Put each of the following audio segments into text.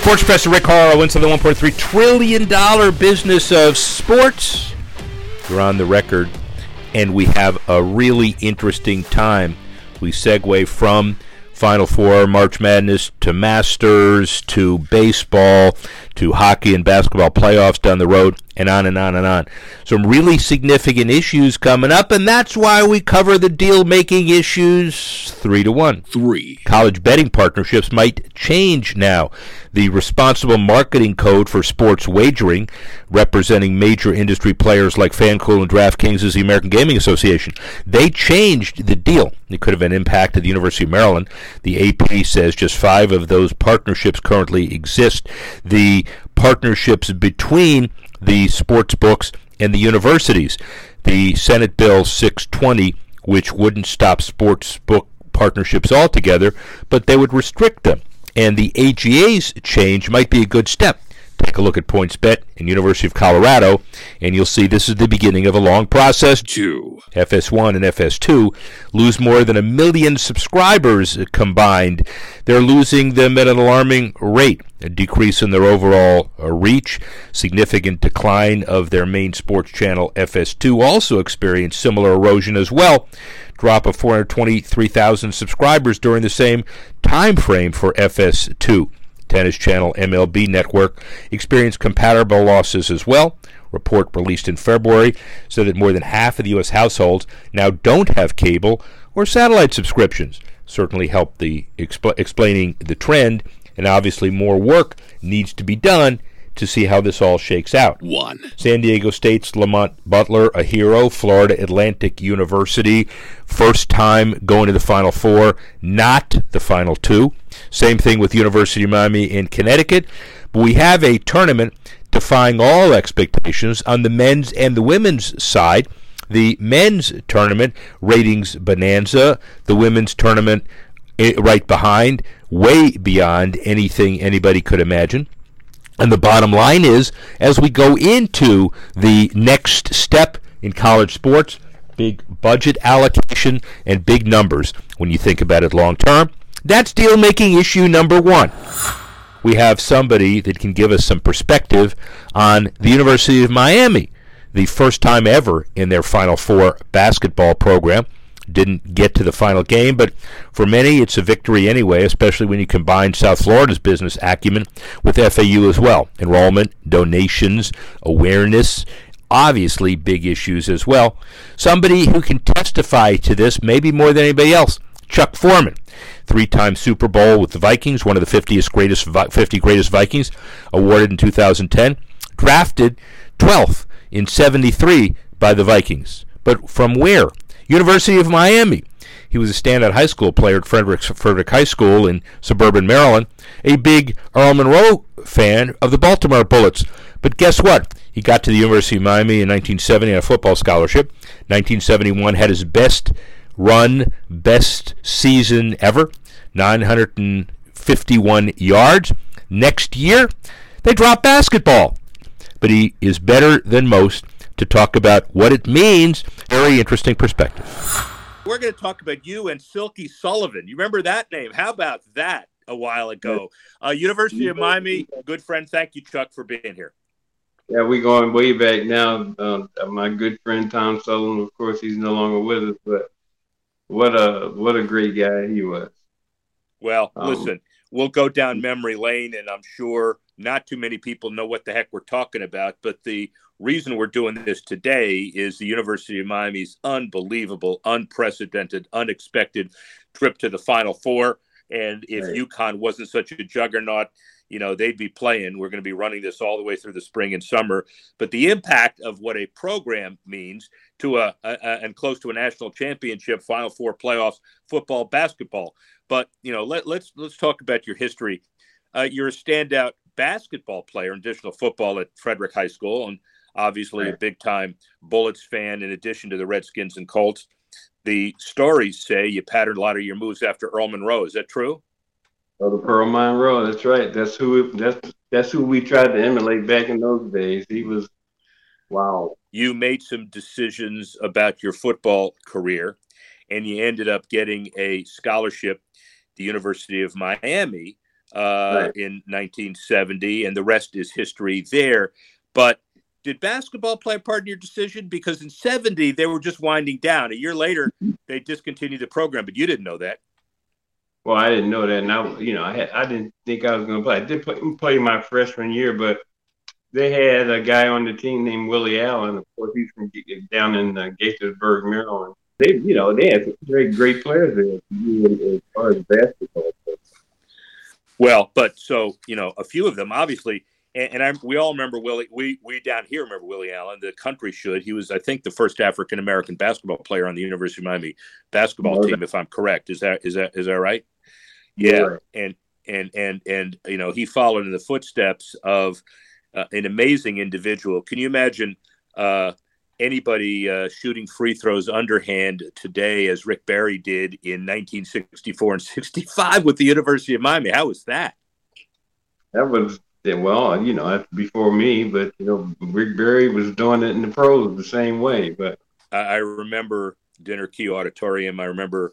Sports Professor Rick Horrow into the $1.3 trillion business of sports. We're on the record, and we have a really interesting time. We segue from Final Four, March Madness, to Masters, to baseball, to hockey and basketball playoffs down the road, and on and on and on. Some really significant issues coming up, and that's why we cover the deal making issues three to one. Three. College betting partnerships might change now. The responsible marketing code for sports wagering, representing major industry players like FanDuel and DraftKings, is the American Gaming Association. They changed the deal. It could have an impact at the University of Maryland. The AP says just five of those partnerships currently exist. The partnerships between the sports books and the universities. The Senate Bill 620, which wouldn't stop sports book partnerships altogether, but they would restrict them. And the AGA's change might be a good step. Take a look at PointsBet and University of Colorado, and you'll see this is the beginning of a long process. Two. FS1 and FS2 lose more than a million subscribers combined. They're losing them at an alarming rate. A decrease in their overall uh, reach, significant decline of their main sports channel FS2 also experienced similar erosion as well. Drop of 423,000 subscribers during the same time frame for FS2. Tennis Channel MLB Network experienced comparable losses as well. Report released in February said that more than half of the U.S. households now don't have cable or satellite subscriptions. Certainly helped the expl- explaining the trend, and obviously more work needs to be done to see how this all shakes out. One. San Diego State's Lamont Butler, a hero. Florida Atlantic University, first time going to the Final Four, not the Final Two. Same thing with University of Miami in Connecticut. But we have a tournament defying all expectations on the men's and the women's side. The men's tournament ratings bonanza, the women's tournament eh, right behind, way beyond anything anybody could imagine. And the bottom line is, as we go into the next step in college sports, big budget allocation and big numbers when you think about it long term, that's deal making issue number one. We have somebody that can give us some perspective on the University of Miami, the first time ever in their Final Four basketball program. Didn't get to the final game, but for many it's a victory anyway, especially when you combine South Florida's business acumen with FAU as well. Enrollment, donations, awareness, obviously big issues as well. Somebody who can testify to this maybe more than anybody else. Chuck Foreman, three-time Super Bowl with the Vikings, one of the 50th greatest 50 greatest Vikings, awarded in 2010, drafted 12th in 73 by the Vikings. But from where? University of Miami. He was a standout high school player at Frederick, Frederick High School in suburban Maryland, a big Earl Monroe fan of the Baltimore Bullets. But guess what? He got to the University of Miami in 1970 on a football scholarship. 1971 had his best run, best season ever, 951 yards. Next year, they drop basketball. But he is better than most to talk about what it means. Very interesting perspective. We're going to talk about you and Silky Sullivan. You remember that name? How about that a while ago? Uh, University of Miami, good friend. Thank you, Chuck, for being here. Yeah, we going way back now. Uh, my good friend Tom Sullivan, of course, he's no longer with us, but what a what a great guy he was. Well, um, listen, we'll go down memory lane, and I'm sure not too many people know what the heck we're talking about. But the reason we're doing this today is the University of Miami's unbelievable, unprecedented, unexpected trip to the Final Four. And if right. UConn wasn't such a juggernaut, you know, they'd be playing. We're going to be running this all the way through the spring and summer. But the impact of what a program means to a, a, a and close to a national championship, Final Four playoffs, football, basketball. But you know, let, let's let's talk about your history. Uh, you're a standout basketball player, additional football at Frederick High School, and obviously a big time Bullets fan in addition to the Redskins and Colts. The stories say you patterned a lot of your moves after Earl Monroe. Is that true? Oh, the Pearl Monroe. That's right. That's who. That's that's who we tried to emulate back in those days. He was, wow. You made some decisions about your football career, and you ended up getting a scholarship, the University of Miami, uh, right. in 1970, and the rest is history there. But did basketball play a part in your decision? Because in 70, they were just winding down. A year later, they discontinued the program, but you didn't know that. Well, I didn't know that. And I, you know, I, had, I didn't think I was going to play. I did play, play my freshman year, but they had a guy on the team named Willie Allen. Of course, he's from down in uh, Gaithersburg, Maryland. They, you know, they had very great players there as far as basketball. Well, but so you know, a few of them obviously and, and I, we all remember Willie. We we down here remember Willie Allen. The country should. He was, I think, the first African American basketball player on the University of Miami basketball team, if I'm correct. Is that is that is that right? Yeah, and and and and you know he followed in the footsteps of uh, an amazing individual. Can you imagine uh, anybody uh, shooting free throws underhand today as Rick Barry did in 1964 and 65 with the University of Miami? How was that? That was yeah, well, you know, that's before me, but you know, Rick Barry was doing it in the pros the same way. But I remember Dinner Key Auditorium. I remember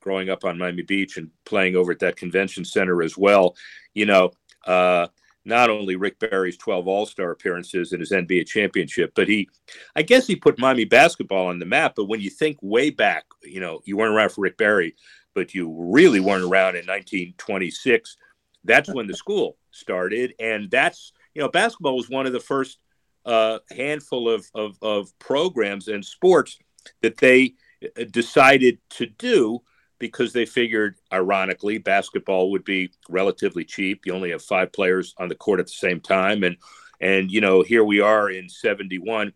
growing up on Miami Beach and playing over at that convention center as well. You know, uh, not only Rick Barry's 12 All Star appearances and his NBA championship, but he, I guess he put Miami basketball on the map. But when you think way back, you know, you weren't around for Rick Barry, but you really weren't around in 1926. That's when the school started, and that's you know basketball was one of the first uh, handful of, of, of programs and sports that they uh, decided to do because they figured, ironically, basketball would be relatively cheap. You only have five players on the court at the same time, and and you know here we are in '71,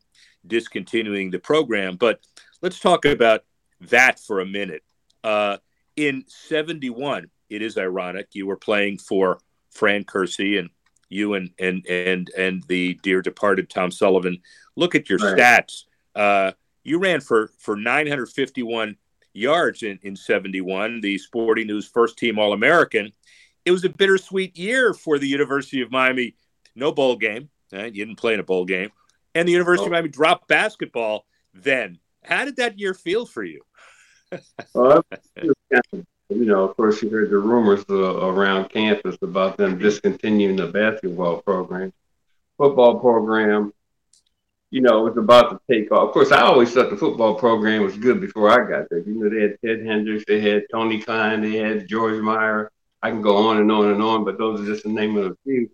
discontinuing the program. But let's talk about that for a minute. Uh, in '71, it is ironic you were playing for Fran Curci and you and and and and the dear departed Tom Sullivan. Look at your right. stats. Uh, you ran for for 951 yards in in 71. The Sporting News first team All American. It was a bittersweet year for the University of Miami. No bowl game. You didn't play in a bowl game, and the University oh. of Miami dropped basketball. Then, how did that year feel for you? well, you know, of course, you heard the rumors uh, around campus about them discontinuing the basketball program, football program. You know, it was about to take off. Of course, I always thought the football program was good before I got there. You know, they had Ted Hendricks, they had Tony Klein, they had George Mira. I can go on and on and on, but those are just the name of a few.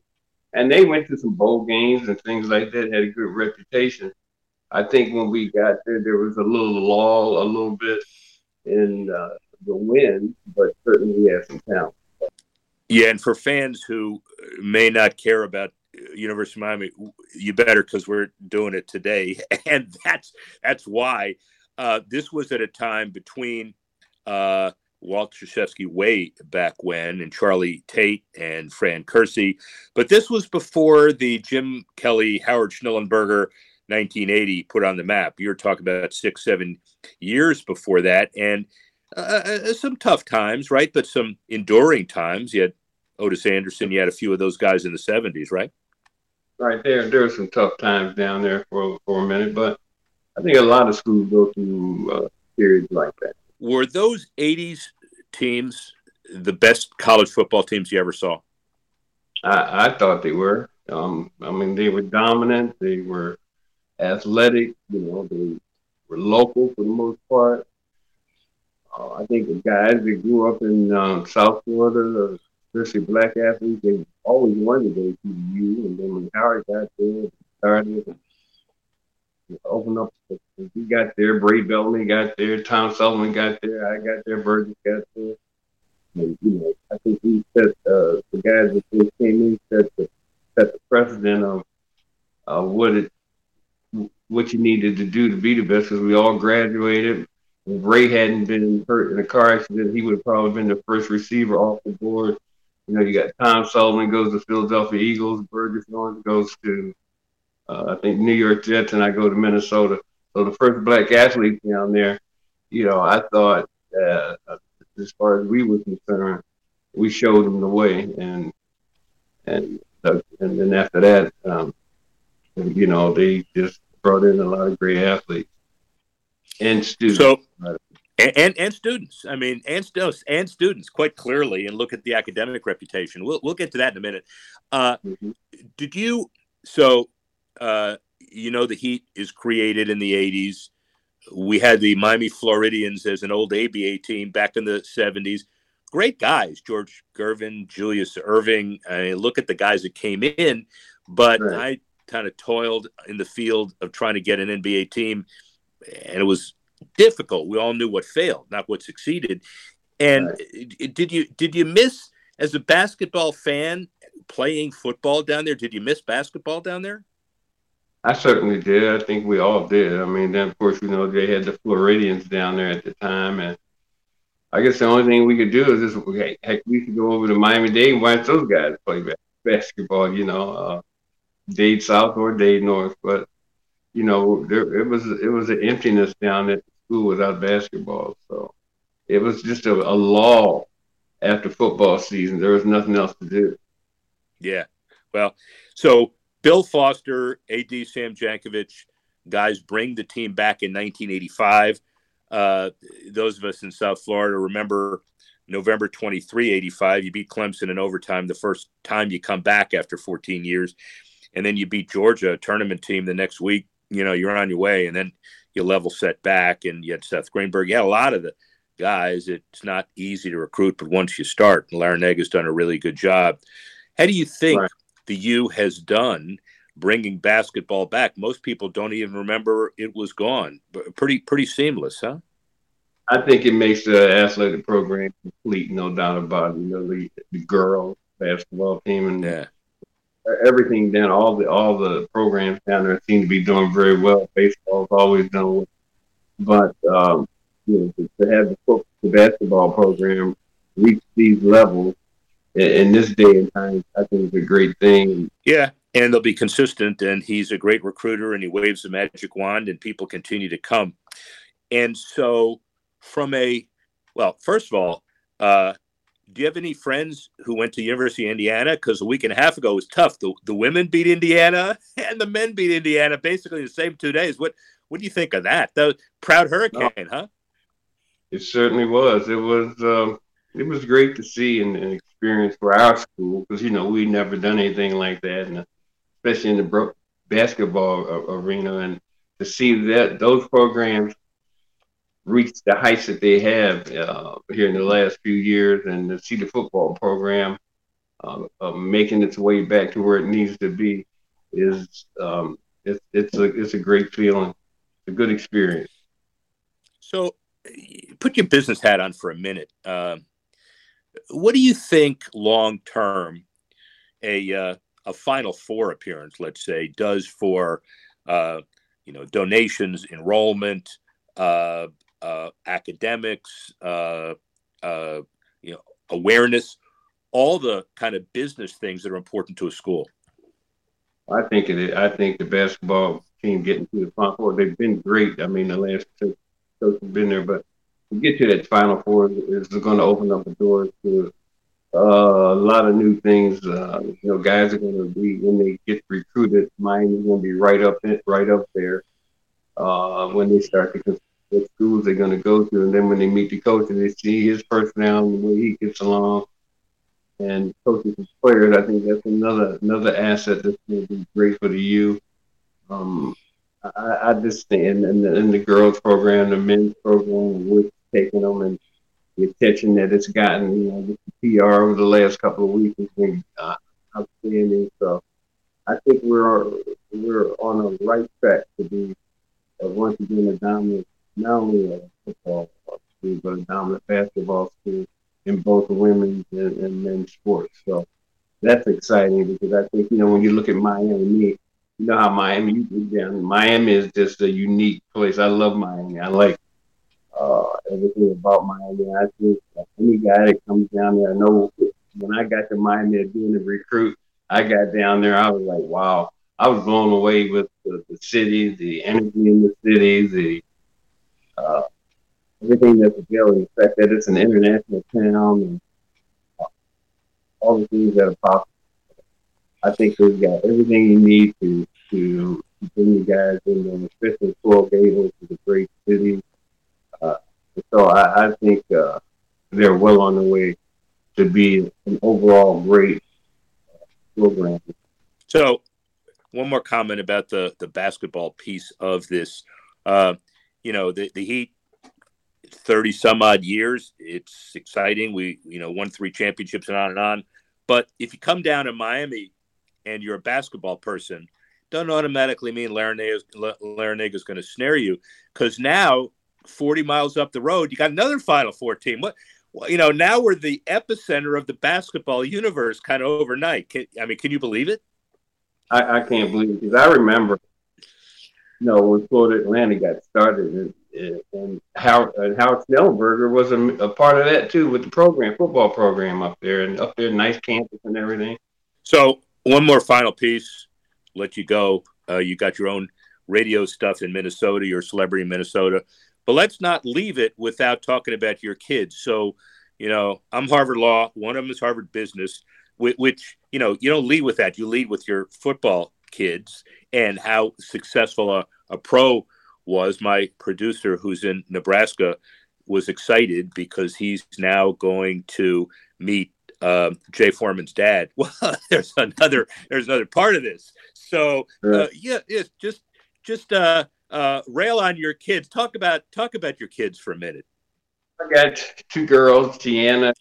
And they went to some bowl games and things like that, had a good reputation. I think when we got there, there was a little lull, a little bit in uh, the win, but certainly has some talent. Yeah, and for fans who may not care about University of Miami, you better because we're doing it today, and that's that's why uh, this was at a time between uh, Walt Kichefski way back when, and Charlie Tate and Fran Curci, but this was before the Jim Kelly Howard Schnellenberger 1980 put on the map. You're talking about six, seven years before that, and uh, uh, some tough times, right? But some enduring times. You had Otis Anderson. You had a few of those guys in the '70s, right? Right there, there were some tough times down there for for a minute, but I think a lot of schools go through uh, periods like that. Were those '80s teams the best college football teams you ever saw? I, I thought they were. Um, I mean, they were dominant. They were athletic. You know, they were local for the most part. Uh, I think the guys that grew up in um, South Florida, especially black athletes, they always wanted to go to the U. And then when Howard got there, started and opened up. He got there. Ray Bellamy got there. Tom Sullivan got there. I got there. Burgess got there. And, you know, I think he set uh, the guys that came in set the set the precedent of uh, what it what you needed to do to be the best. Because we all graduated if Ray hadn't been hurt in a car accident, he would have probably been the first receiver off the board. You know, you got Tom Sullivan goes to Philadelphia Eagles, Burgess Owens goes to, uh, I think, New York Jets, and I go to Minnesota. So the first black athlete down there, you know, I thought, uh, as far as we were concerned, we showed them the way, and and and then after that, um, you know, they just brought in a lot of great athletes and students. So, and, and, and students. I mean, and students and students quite clearly, and look at the academic reputation. We'll we'll get to that in a minute. Uh, mm-hmm. Did you? So, uh, you know, the Heat is created in the '80s. We had the Miami Floridians as an old ABA team back in the '70s. Great guys, George Gervin, Julius Erving. I mean, look at the guys that came in, but right. I kind of toiled in the field of trying to get an NBA team, and it was difficult. We all knew what failed, not what succeeded. And right. did you did you miss as a basketball fan playing football down there? Did you miss basketball down there? I certainly did. I think we all did. I mean, then of course, you know, they had the Floridians down there at the time, and I guess the only thing we could do is just heck, we could go over to Miami Dade and watch those guys play basketball. You know, uh, Dade South or Dade North, but you know, there it was it was an emptiness down at school without basketball. So it was just a, a lull after football season. There was nothing else to do. Yeah. Well, so Bill Foster, AD Sam Jankovich, guys bring the team back in 1985. Uh, those of us in South Florida remember November 23, 85. You beat Clemson in overtime the first time you come back after 14 years. And then you beat Georgia, a tournament team, the next week. You know, you're on your way. And then you level set back. And you had Seth Greenberg. You had a lot of the guys. It's not easy to recruit, but once you start, Larrañaga's done a really good job. How do you think right the U has done bringing basketball back. Most people don't even remember it was gone. Pretty pretty seamless, huh? I think it makes the athletic program complete, no doubt about it. You know, the, the girls basketball team and yeah. Everything down all the all the programs down there seem to be doing very well. Baseball's always done well. But um, you know, to, have the, football, the basketball program reach these levels in this day and time, I think is a great thing. Yeah, and they'll be consistent. And he's a great recruiter, and he waves the magic wand, and people continue to come. And so, from a well, first of all, uh, do you have any friends who went to University of Indiana? Because a week and a half ago was tough. The the women beat Indiana, and the men beat Indiana basically the same two days. What what do you think of that? The proud hurricane, no. huh? It certainly was. It was. Um, it was great to see and, and experience for our school because you know we never done anything like that, and especially in the bro- basketball arena, and to see that those programs reach the heights that they have uh, here in the last few years, and to see the football program uh, uh, making its way back to where it needs to be is um, it's it's a it's a great feeling, a good experience. So, put your business hat on for a minute. Um, what do you think long term a uh, a Final Four appearance, let's say, does for uh, you know donations, enrollment, uh, uh academics, uh, uh, you know awareness, all the kind of business things that are important to a school? I think it. I think the basketball team getting to the Final Four, they've been great. I mean, the last two coaches have been there, but to get to that Final Four is going to open up the doors to uh, a lot of new things. Uh, you know, guys are going to be when they get recruited. Miami's going to be right up in, right up there uh, when they start to what schools they're going to go to, and then when they meet the coach and they see his personality, the way he gets along, and coaches and players. I think that's another another asset that's going to be great for the U. Um, I, I just think, and, and, the, and the girls program, the men's program, we're taking them and the attention that it's gotten, you know, the PR over the last couple of weeks has been uh, outstanding. So I think we're we're on a right track to be uh, once again a dominant, not only a football school, but a dominant basketball school in both women's and, and men's sports. So that's exciting because I think you know when you look at Miami, you know how Miami, you, Miami is just a unique place. I love Miami. I like uh, everything about Miami. I think any guy that comes down there, I know when I got to Miami doing the recruit, I got down there. I was like, wow. I was blown away with the, the city, the energy in the city, the uh, everything that's available. The fact that it's an international town, and uh, all the things that are possible. I think we've got everything you need to to bring you guys in, and especially Coral Gables is a great city. Uh, so I, I think uh, they're well on the way to be an overall great uh, program. So, one more comment about the the basketball piece of this. Uh, you know, the the Heat, thirty some odd years. It's exciting. We you know won three championships and on and on. But if you come down to Miami and you're a basketball person, doesn't automatically mean Larrañaga is going to snare you because now 40 miles up the road, you got another Final Four team. What, well, you know, now we're the epicenter of the basketball universe kind of overnight. Can, I mean, can you believe it? I, I can't believe it because I remember, you know, when Florida Atlantic got started, and, and Howard, and Howard Schnellenberger was a, a, part of that too with the program, football program up there, and up there, nice campus and everything. So, one more final piece, let you go. Uh, you got your own radio stuff in Minnesota, your celebrity in Minnesota. But let's not leave it without talking about your kids. So, you know, I'm Harvard Law. One of them is Harvard Business, which, which you know, you don't lead with that. You lead with your football kids and how successful a, a pro was. My producer, who's in Nebraska, was excited because he's now going to meet uh, Jay Foreman's dad. Well, there's another there's another part of this. So uh, yeah, it's just just uh, uh, rail on your kids. Talk about talk about your kids for a minute. I got two girls, Tiana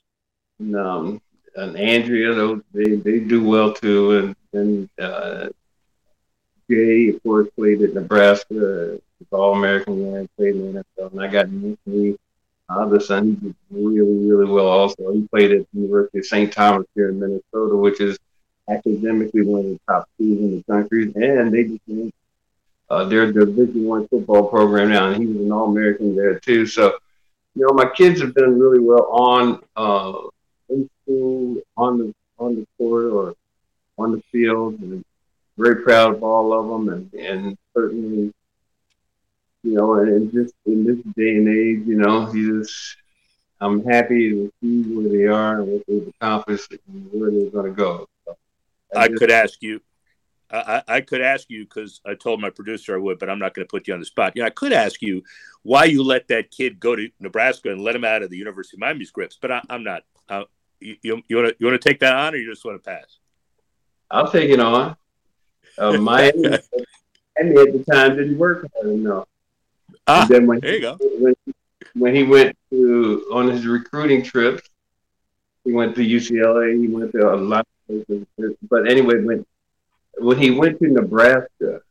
and, um, and Andrea. They, they do well too, and and uh, Jay, of course, played at Nebraska. All American man, played in the NFL, and I got Anthony. Uh, the son, he did really, really well. Also, he played at the University of St. Thomas here in Minnesota, which is academically one of the top schools in the country, and they just went uh, they're the Division One football program now, and he was an All American there too. So, you know, my kids have done really well on uh, in school, on the on the court, or on the field, and very proud of all of them, and and certainly, you know, and just in this day and age, you know, just I'm happy to see where they are and what they've accomplished and where they're going to go. So I, I just, could ask you I, I could ask you because I told my producer I would, but I'm not going to put you on the spot. You know, I could ask you why you let that kid go to Nebraska and let him out of the University of Miami scripts, but I, am not. Uh, you you want to you want to take that on, or you just want to pass? I'll take it on. Uh, Miami, Miami at the time didn't work hard enough. Ah, then when there you go. When, when he went to on his recruiting trips, he went to UCLA. He went to a lot of places. But anyway, when when he went to Nebraska,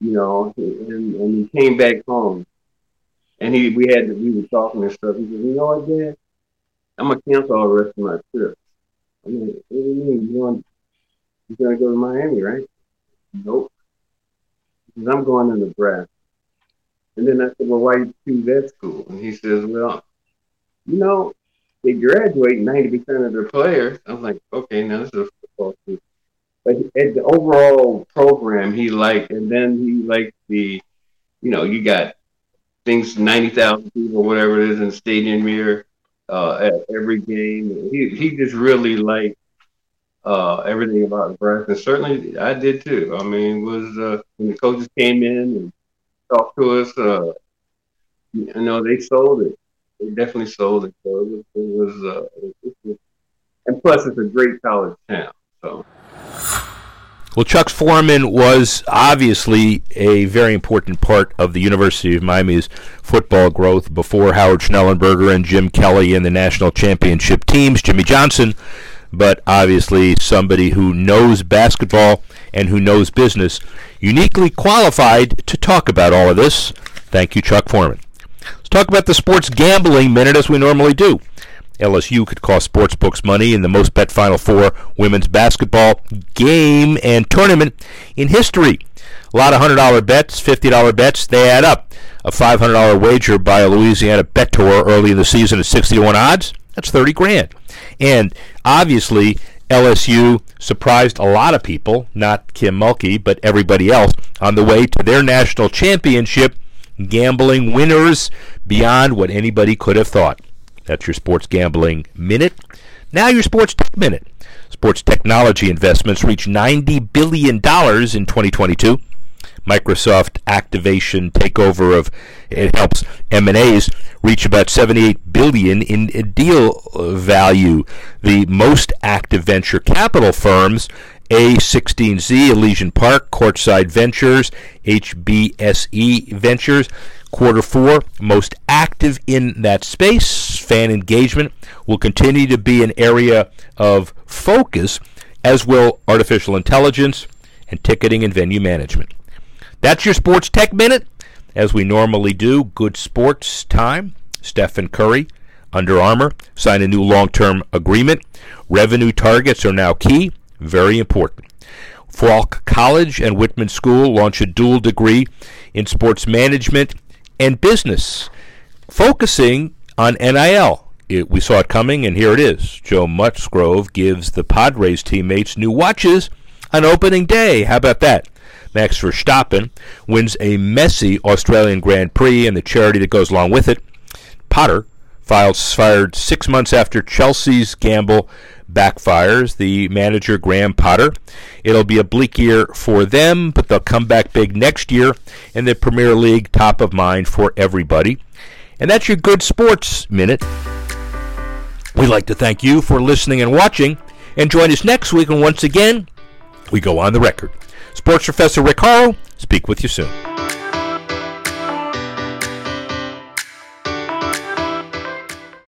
you know, and, and he came back home, and he we had we were talking and stuff. He said, "You know what, Dad? I'm gonna cancel all the rest of my trips." I mean, what do you mean? You want you're gonna go to Miami, right? Nope. Because I'm going to Nebraska. And then I said, "Well, why you choose that school?" And he says, "Well, you know, they graduate 90% of their players." I was like, "Okay, now this is a football school." but at the overall program he liked, and then he liked the, you know, you got things ninety thousand people, whatever it is, in stadium here uh, at every game. He he just really liked uh, everything about Nebraska. And certainly, I did too. I mean, was uh, when the coaches came in and talked to us. Uh, you know, they sold it. They definitely sold it. So it was, it was, uh, and plus, it's a great college town. So. Well, Chuck Foreman was obviously a very important part of the University of Miami's football growth before Howard Schnellenberger and Jim Kelly in the national championship teams, Jimmy Johnson, but obviously somebody who knows basketball and who knows business, uniquely qualified to talk about all of this. Thank you, Chuck Foreman. Let's talk about the sports gambling minute as we normally do. LSU could cost sportsbooks money in the most bet Final Four women's basketball game and tournament in history. A lot of $100 bets, $50 bets, they add up. A $500 wager by a Louisiana bet tour early in the season at 60 to 1 odds. That's 30 grand. And obviously, LSU surprised a lot of people, not Kim Mulkey, but everybody else, on the way to their national championship, gambling winners beyond what anybody could have thought. That's your sports gambling minute. Now, your sports tech minute. Sports technology investments reached $90 billion in 2022. Microsoft Activision takeover of it helps M&As reach about 78 billion in deal uh, value. The most active venture capital firms A16Z, Elysian Park, Courtside Ventures, HBSE Ventures, quarter four, most active in that space. Fan engagement will continue to be an area of focus, as will artificial intelligence and ticketing and venue management. That's your Sports Tech Minute. As we normally do, good sports time. Stephen Curry, Under Armour, signed a new long term agreement. Revenue targets are now key, very important. Falk College and Whitman School launch a dual degree in sports management and business, focusing on NIL. It, we saw it coming, and here it is. Joe Musgrove gives the Padres teammates new watches on opening day. How about that? Max Verstappen wins a messy Australian Grand Prix and the charity that goes along with it. Potter filed, fired six months after Chelsea's gamble backfires. The manager, Graham Potter. It'll be a bleak year for them, but they'll come back big next year in the Premier League, top of mind for everybody. And that's your good sports minute. We'd like to thank you for listening and watching, and join us next week when once again we go on the record. Sports Professor Rick speak with you soon.